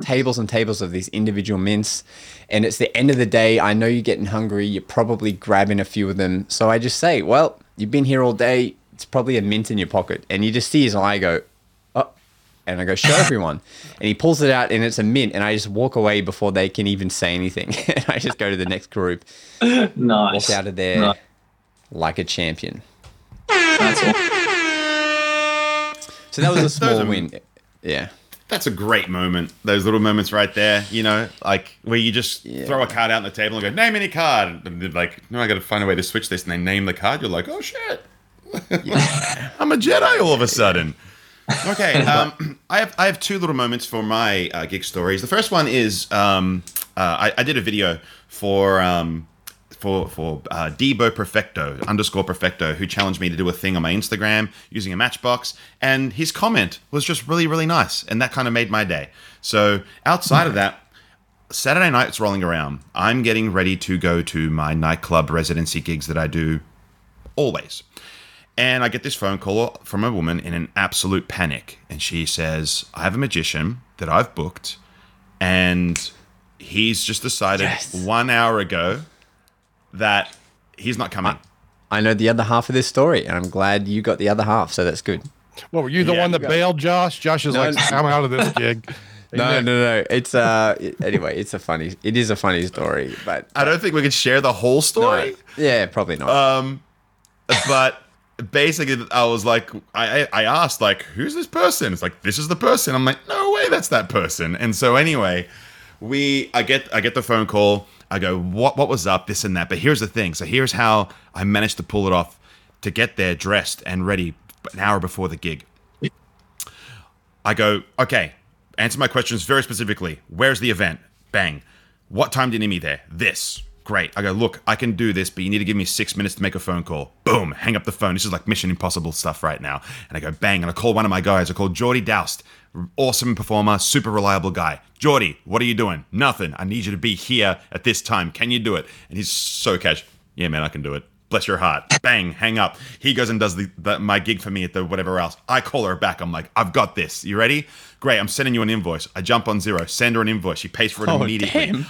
tables and tables of these individual mints. And it's the end of the day. I know you're getting hungry. You're probably grabbing a few of them. So I just say, well, you've been here all day. It's probably a mint in your pocket. And you just see his eye go, oh. And I go, show everyone. (laughs) And he pulls it out and it's a mint. And I just walk away before they can even say anything. (laughs) and I just go to the next group, (laughs) Nice. walk out of there Nice. like a champion. That's all. So that was a small are- win. Yeah. That's a great moment. Those little moments right there, you know, like where you just throw a card out on the table and go, name any card. And they're like, no, I got to find a way to switch this. And they name the card. You're like, oh shit. I'm a Jedi all of a sudden. Okay, (laughs) um, (clears throat) I have I have two little moments for my uh, gig stories. The first one is um, uh, I, I did a video for um, for for uh, Debo Perfecto underscore Perfecto who challenged me to do a thing on my Instagram using a Matchbox, and his comment was just really really nice, and that kind of made my day. So outside of that, Saturday night's rolling around. I'm getting ready to go to my nightclub residency gigs that I do always. And I get this phone call from a woman in an absolute panic. And she says, I have a magician that I've booked, and he's just decided Yes. one hour ago that he's not coming. I know the other half of this story, and I'm glad you got the other half. So that's good. What were you the Yeah. one that bailed Josh? Josh is No, like, no. I'm out of this gig. (laughs) No, no, no. It's uh. anyway, it's a funny. It is a funny story, but I don't think we could share the whole no, story. yeah, probably not. Um, but basically, I was like, I, I asked, like, who's this person? It's like, this is the person. I'm like, no way, that's that person. And so anyway, we, I get, I get the phone call. I go, what, what was up? This and that. But here's the thing. So here's how I managed to pull it off to get there dressed and ready an hour before the gig. I go, okay, answer my questions very specifically. Where's the event? Bang. What time do you need me there? This. Great. I go, look, I can do this, but you need to give me six minutes to make a phone call. Boom, hang up the phone. This is like Mission Impossible stuff right now. And I go, bang, and I call one of my guys. I call Geordie Doust. Awesome performer, super reliable guy. Geordie, what are you doing? Nothing. I need you to be here at this time. Can you do it? And he's so cash. Yeah, man, I can do it. Bless your heart. Bang, hang up. He goes and does the, the my gig for me at the whatever else. I call her back. I'm like, I've got this. You ready? Great. I'm sending you an invoice. I jump on Xero, send her an invoice. She pays for it Oh, immediately. damn.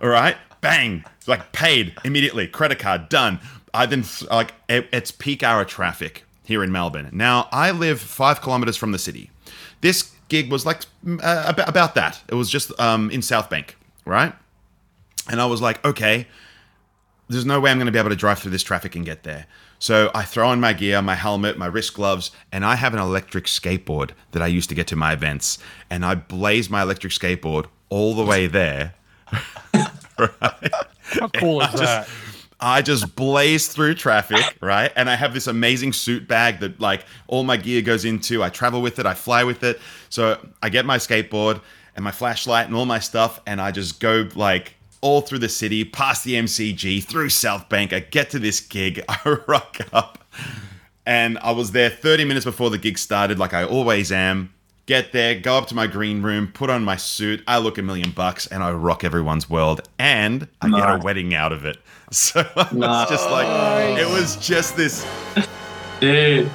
All right, bang, like paid immediately, credit card done. I then like it, it's peak hour traffic here in Melbourne. Now I live five kilometers from the city. This gig was like uh, about, that. It was just um, in South Bank, right? And I was like, okay, there's no way I'm going to be able to drive through this traffic and get there. So I throw in my gear, my helmet, my wrist gloves, and I have an electric skateboard that I used to get to my events. And I blaze my electric skateboard all the way there. (laughs) Cool is that? I just blaze through traffic, right? And I have this amazing suit bag that like all my gear goes into. I travel with it, I fly with it. So I get my skateboard and my flashlight and all my stuff, and I just go like all through the city, past the MCG, through South Bank. I get to this gig, (laughs) I rock up, and I was there 30 minutes before the gig started, like I always am. Get there, go up to my green room, put on my suit. I look a million bucks, and I rock everyone's world, and I get a wedding out of it. (laughs) So it was just like it was just this, Dude.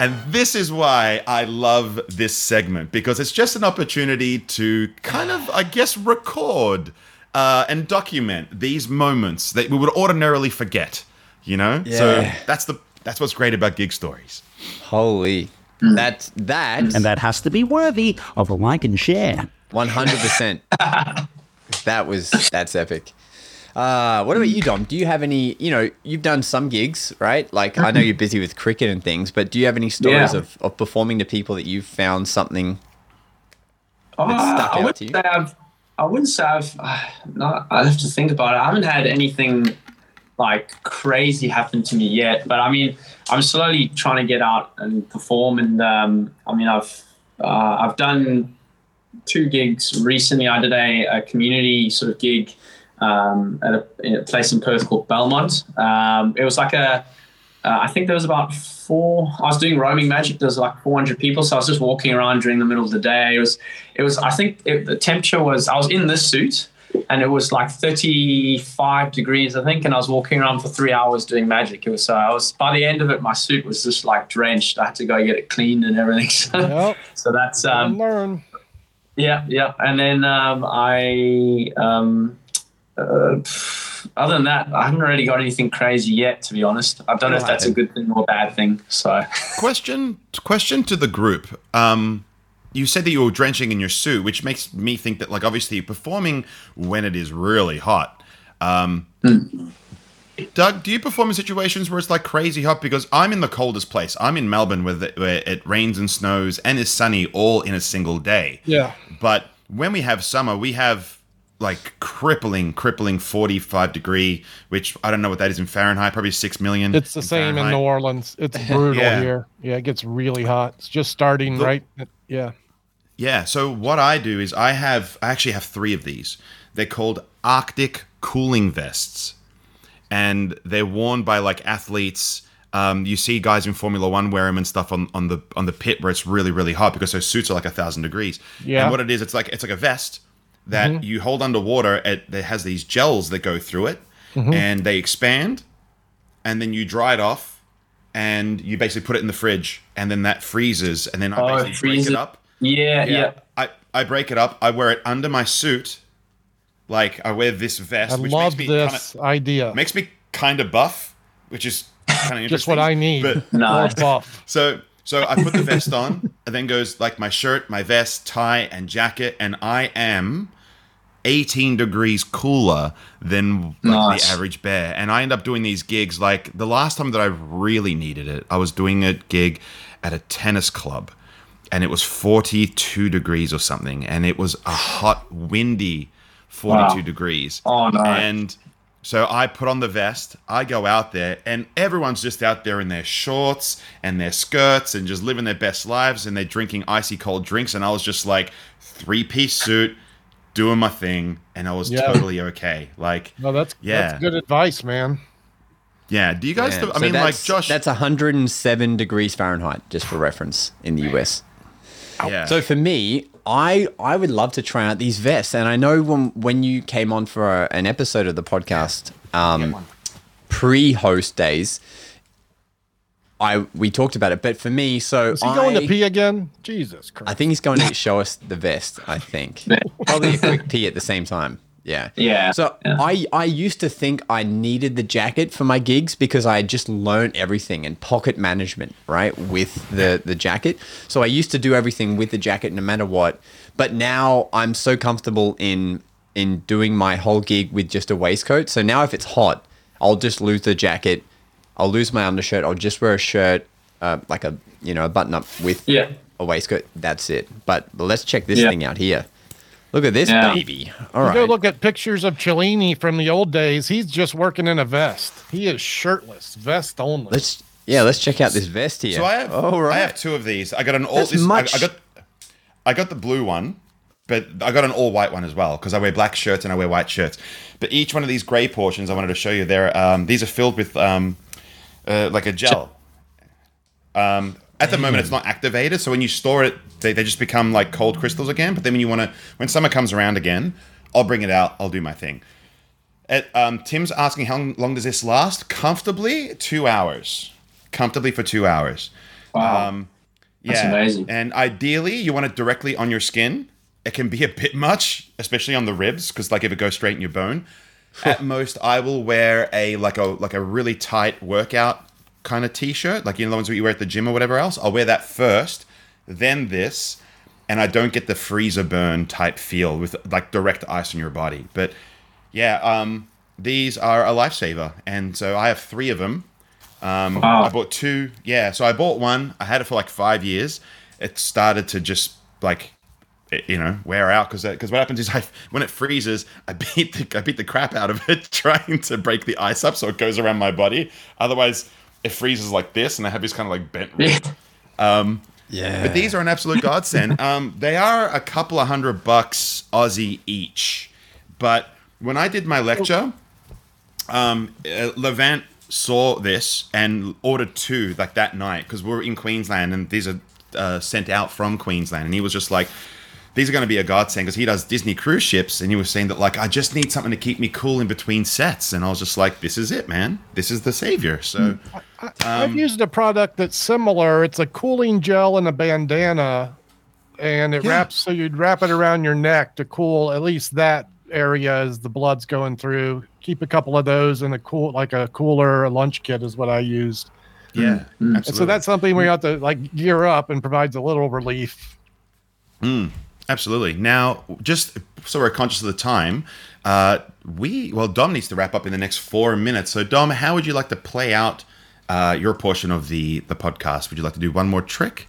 and this is why I love this segment because it's just an opportunity to kind of, I guess, record uh, and document these moments that we would ordinarily forget. You know, so that's the that's what's great about gig stories. Holy, that's that. And that has to be worthy of a like and share. One hundred percent. (laughs) That was that's epic. Uh, what about you, Dom? Do you have any? You know, you've done some gigs, right? Like I know you're busy with cricket and things, but do you have any stories Yeah. of, of performing to people that you've found something Oh, stuck I out wouldn't to you? say I've. I wouldn't say I've. Uh, no, I have to think about it. I haven't had anything like crazy happen to me yet, but I mean, I'm slowly trying to get out and perform. And um, I mean, I've uh, I've done two gigs recently. I did a, a community sort of gig um, at a, a place in Perth called Belmont. Um, it was like a, uh, I think there was about four. I was doing roaming magic. There was like 400 people, so I was just walking around during the middle of the day. It was, it was. I think it, the temperature was. I was in this suit. And it was like 35 degrees, I think, and I was walking around for three hours doing magic. It was so I was by the end of it, my suit was just like drenched. I had to go get it cleaned and everything. (laughs) So, Yep. so that's um, learn. yeah, yeah. And then um, I, um, uh, other than that, I haven't really got anything crazy yet, to be honest. I don't know if that's a good thing or a bad thing. So, Question question to the group. Um, you said that you were drenching in your suit, which makes me think that, like, obviously, you're performing when it is really hot. Um, Doug, do you perform in situations where it's like crazy hot? Because I'm in the coldest place. I'm in Melbourne, where, the, where it rains and snows and is sunny all in a single day. Yeah. But when we have summer, we have like crippling, crippling 45 degree, which I don't know what that is in Fahrenheit, probably 6 million. It's the same in New Orleans. It's brutal (laughs) Yeah. here. Yeah, it gets really hot. It's just starting, right? Yeah. Yeah. So what I do is I have I actually have three of these. They're called Arctic cooling vests, and they're worn by like athletes. Um, you see guys in Formula One wear them and stuff on, on the on the pit where it's really really hot because those suits are like a thousand degrees. Yeah. And what it is, it's like it's like a vest that you hold underwater. It that has these gels that go through it, and they expand, and then you dry it off, and you basically put it in the fridge, and then that freezes, and then I Oh, basically break it up. Yeah, yeah. I, I break it up. I wear it under my suit. Like I wear this vest, I which love makes me this kinda, idea. makes me kind of buff, which is kind of (laughs) interesting. Just what I need. But (laughs) More Nice. buff. so so I put the vest on, and then goes like my shirt, my vest, tie, and jacket, and I am 18 degrees cooler than like, Nice. the average bear. And I end up doing these gigs. Like the last time that I really needed it, I was doing a gig at a tennis club, and it was 42 degrees or something, and it was a hot, windy 42 Wow. degrees. Oh, no. And so I put on the vest, I go out there, and everyone's just out there in their shorts and their skirts and just living their best lives, and they're drinking icy cold drinks. And I was just like, three piece suit, doing my thing, and I was Yeah. totally okay. Like, No, that's Yeah. that's good advice, man. yeah. Do you guys? Yeah, do- I so mean, like Josh. That's 107 degrees Fahrenheit, just for reference, in the US. Yeah. So for me, I I would love to try out these vests, and I know when when you came on for a, an episode of the podcast, um, pre-host days, I we talked about it. But for me, so Is he I, going to pee again? Jesus Christ. I think he's going to show us the vest. I think (laughs) probably a quick pee at the same time. Yeah. Yeah, So yeah. I I used to think I needed the jacket for my gigs because I had just learned everything and pocket management, right, with the the jacket. So I used to do everything with the jacket no matter what. But now I'm so comfortable in in doing my whole gig with just a waistcoat. So now if it's hot, I'll just lose the jacket. I'll lose my undershirt. I'll just wear a shirt, uh, like a you know a button up with Yeah. a waistcoat. That's it. But let's check this Yeah. thing out here. Look at this Yeah. baby. All right. You go look at pictures of Cellini from the old days. He's just working in a vest. He is shirtless, vest only. Let's yeah, let's check out this vest here. So I have, All right. I have two of these. I got an all. That's This, I- much- I, got, I got the blue one, but I got an all white one as well because I wear black shirts and I wear white shirts. But each one of these grey portions I wanted to show you there. Um, these are filled with um, uh, like a gel. Um, at the moment, it's not activated, so when you store it, they, they just become like cold crystals again. But then when you want to, when summer comes around again, I'll bring it out. I'll do my thing. At, um, Tim's asking how long does this last? Comfortably, two hours. Comfortably for two hours. Wow. Um, That's yeah. amazing. And ideally, you want it directly on your skin. It can be a bit much, especially on the ribs, because like if it goes straight in your bone. At (laughs) most, I will wear a like a like a really tight workout kind of t-shirt, like you know the ones that you wear at the gym or whatever else. I'll wear that first, then this, and I don't get the freezer burn type feel with like direct ice on your body. But yeah, um, these are a lifesaver, and so I have three of them. Um, Wow. I bought two. Yeah, so I bought one. I had it for like five years. It started to just like it, you know wear out because because what happens is I when it freezes I beat the I beat the crap out of it (laughs) trying to break the ice up so it goes around my body. Otherwise, it freezes like this, and I have this kind of like bent. (laughs) wrist. Um, Yeah. but these are an absolute godsend. (laughs) um, they are a couple of hundred bucks Aussie each. But when I did my lecture, um, uh, Levant saw this and ordered two like that night because we are in Queensland and these are uh, sent out from Queensland. And he was just like, these are going to be a godsend because he does Disney cruise ships. And he was saying that, like, I just need something to keep me cool in between sets. And I was just like, this is it, man. This is the savior. So. Mm. I've um, used a product that's similar. It's a cooling gel and a bandana, and it Yeah. wraps so you'd wrap it around your neck to cool at least that area as the blood's going through. Keep a couple of those in a cool, like a cooler, a lunch kit is what I used. Yeah, mm. Mm. And absolutely. so that's something where you have to like gear up and provides a little relief. Absolutely. Now, just so we're conscious of the time, uh, we well, Dom needs to wrap up in the next four minutes. So, Dom, how would you like to play out uh, your portion of the the podcast? Would you like to do one more trick?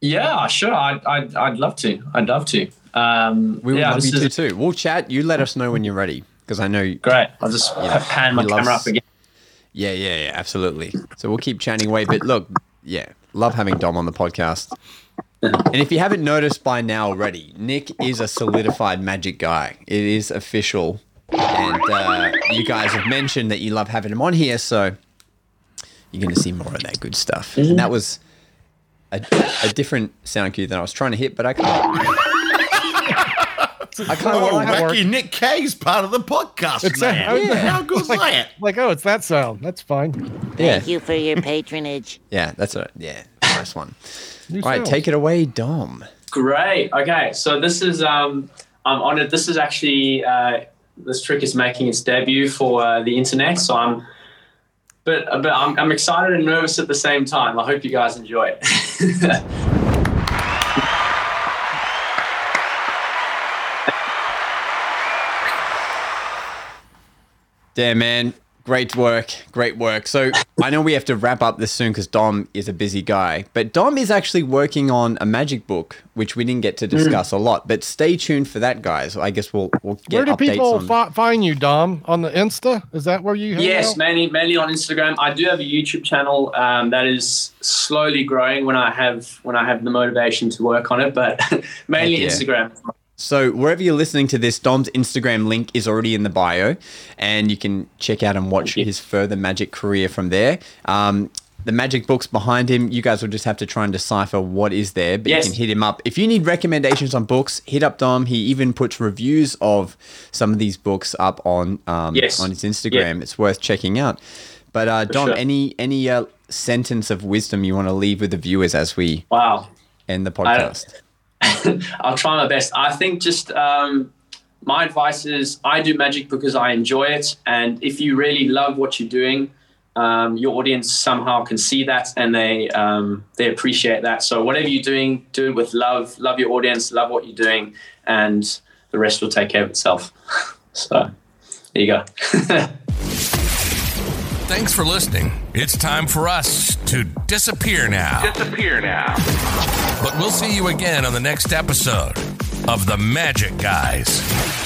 Yeah, sure. I'd, I'd, I'd love to. I'd love to. Um, We would yeah, love you to is too. We'll chat. You let us know when you're ready because I know. You, great. I'll just pan my he loves- camera up again. yeah, yeah, yeah, absolutely. So we'll keep chatting away. But look, yeah, love having Dom on the podcast. And if you haven't noticed by now already, Nick is a solidified magic guy. It is official. And uh, you guys have mentioned that you love having him on here, so you're going to see more of that good stuff. And that was a, a different sound cue than I was trying to hit, but I can't. I can't Oh, that work. wacky Nick Kay's part of the podcast, It's man. a- Yeah. How good's Like, that? like, oh, it's that sound. That's fine. Yeah, Thank you for your patronage. yeah, that's a yeah, nice one. New All right, sounds. take it away, Dom. Great. Okay, so this is um, I'm honored. This is actually uh, this trick is making its debut for uh, the internet. So I'm, but but I'm, I'm excited and nervous at the same time. I hope you guys enjoy it. (laughs) Damn, man. Great work. Great work. So I know we have to wrap up this soon because Dom is a busy guy, but Dom is actually working on a magic book, which we didn't get to discuss a lot. But stay tuned for that, guys. I guess we'll we'll get Where do updates people on. fi- find you, Dom? On the Insta? Is that where you? hang yes, out? mainly mainly on Instagram. I do have a YouTube channel um, that is slowly growing when I have when I have the motivation to work on it, but (laughs) mainly yeah. Instagram. So wherever you're listening to this, Dom's Instagram link is already in the bio, and you can check out and watch his further magic career from there. Um, the magic books behind him, you guys will just have to try and decipher what is there, but Yes. you can hit him up. If you need recommendations on books, hit up Dom. He even puts reviews of some of these books up on um, Yes. on his Instagram. It's worth checking out. But uh, Dom, sure. any any uh, sentence of wisdom you want to leave with the viewers as we Wow. end the podcast? (laughs) I'll try my best. I think just um, my advice is I do magic because I enjoy it, and if you really love what you're doing, um, your audience somehow can see that and they um, they appreciate that. So whatever you're doing, do it with love. Love your audience. Love what you're doing, and the rest will take care of itself. (laughs) so there you go. (laughs) Thanks for listening. It's time for us to disappear now. Disappear now. But we'll see you again on the next episode of The Magic Guys.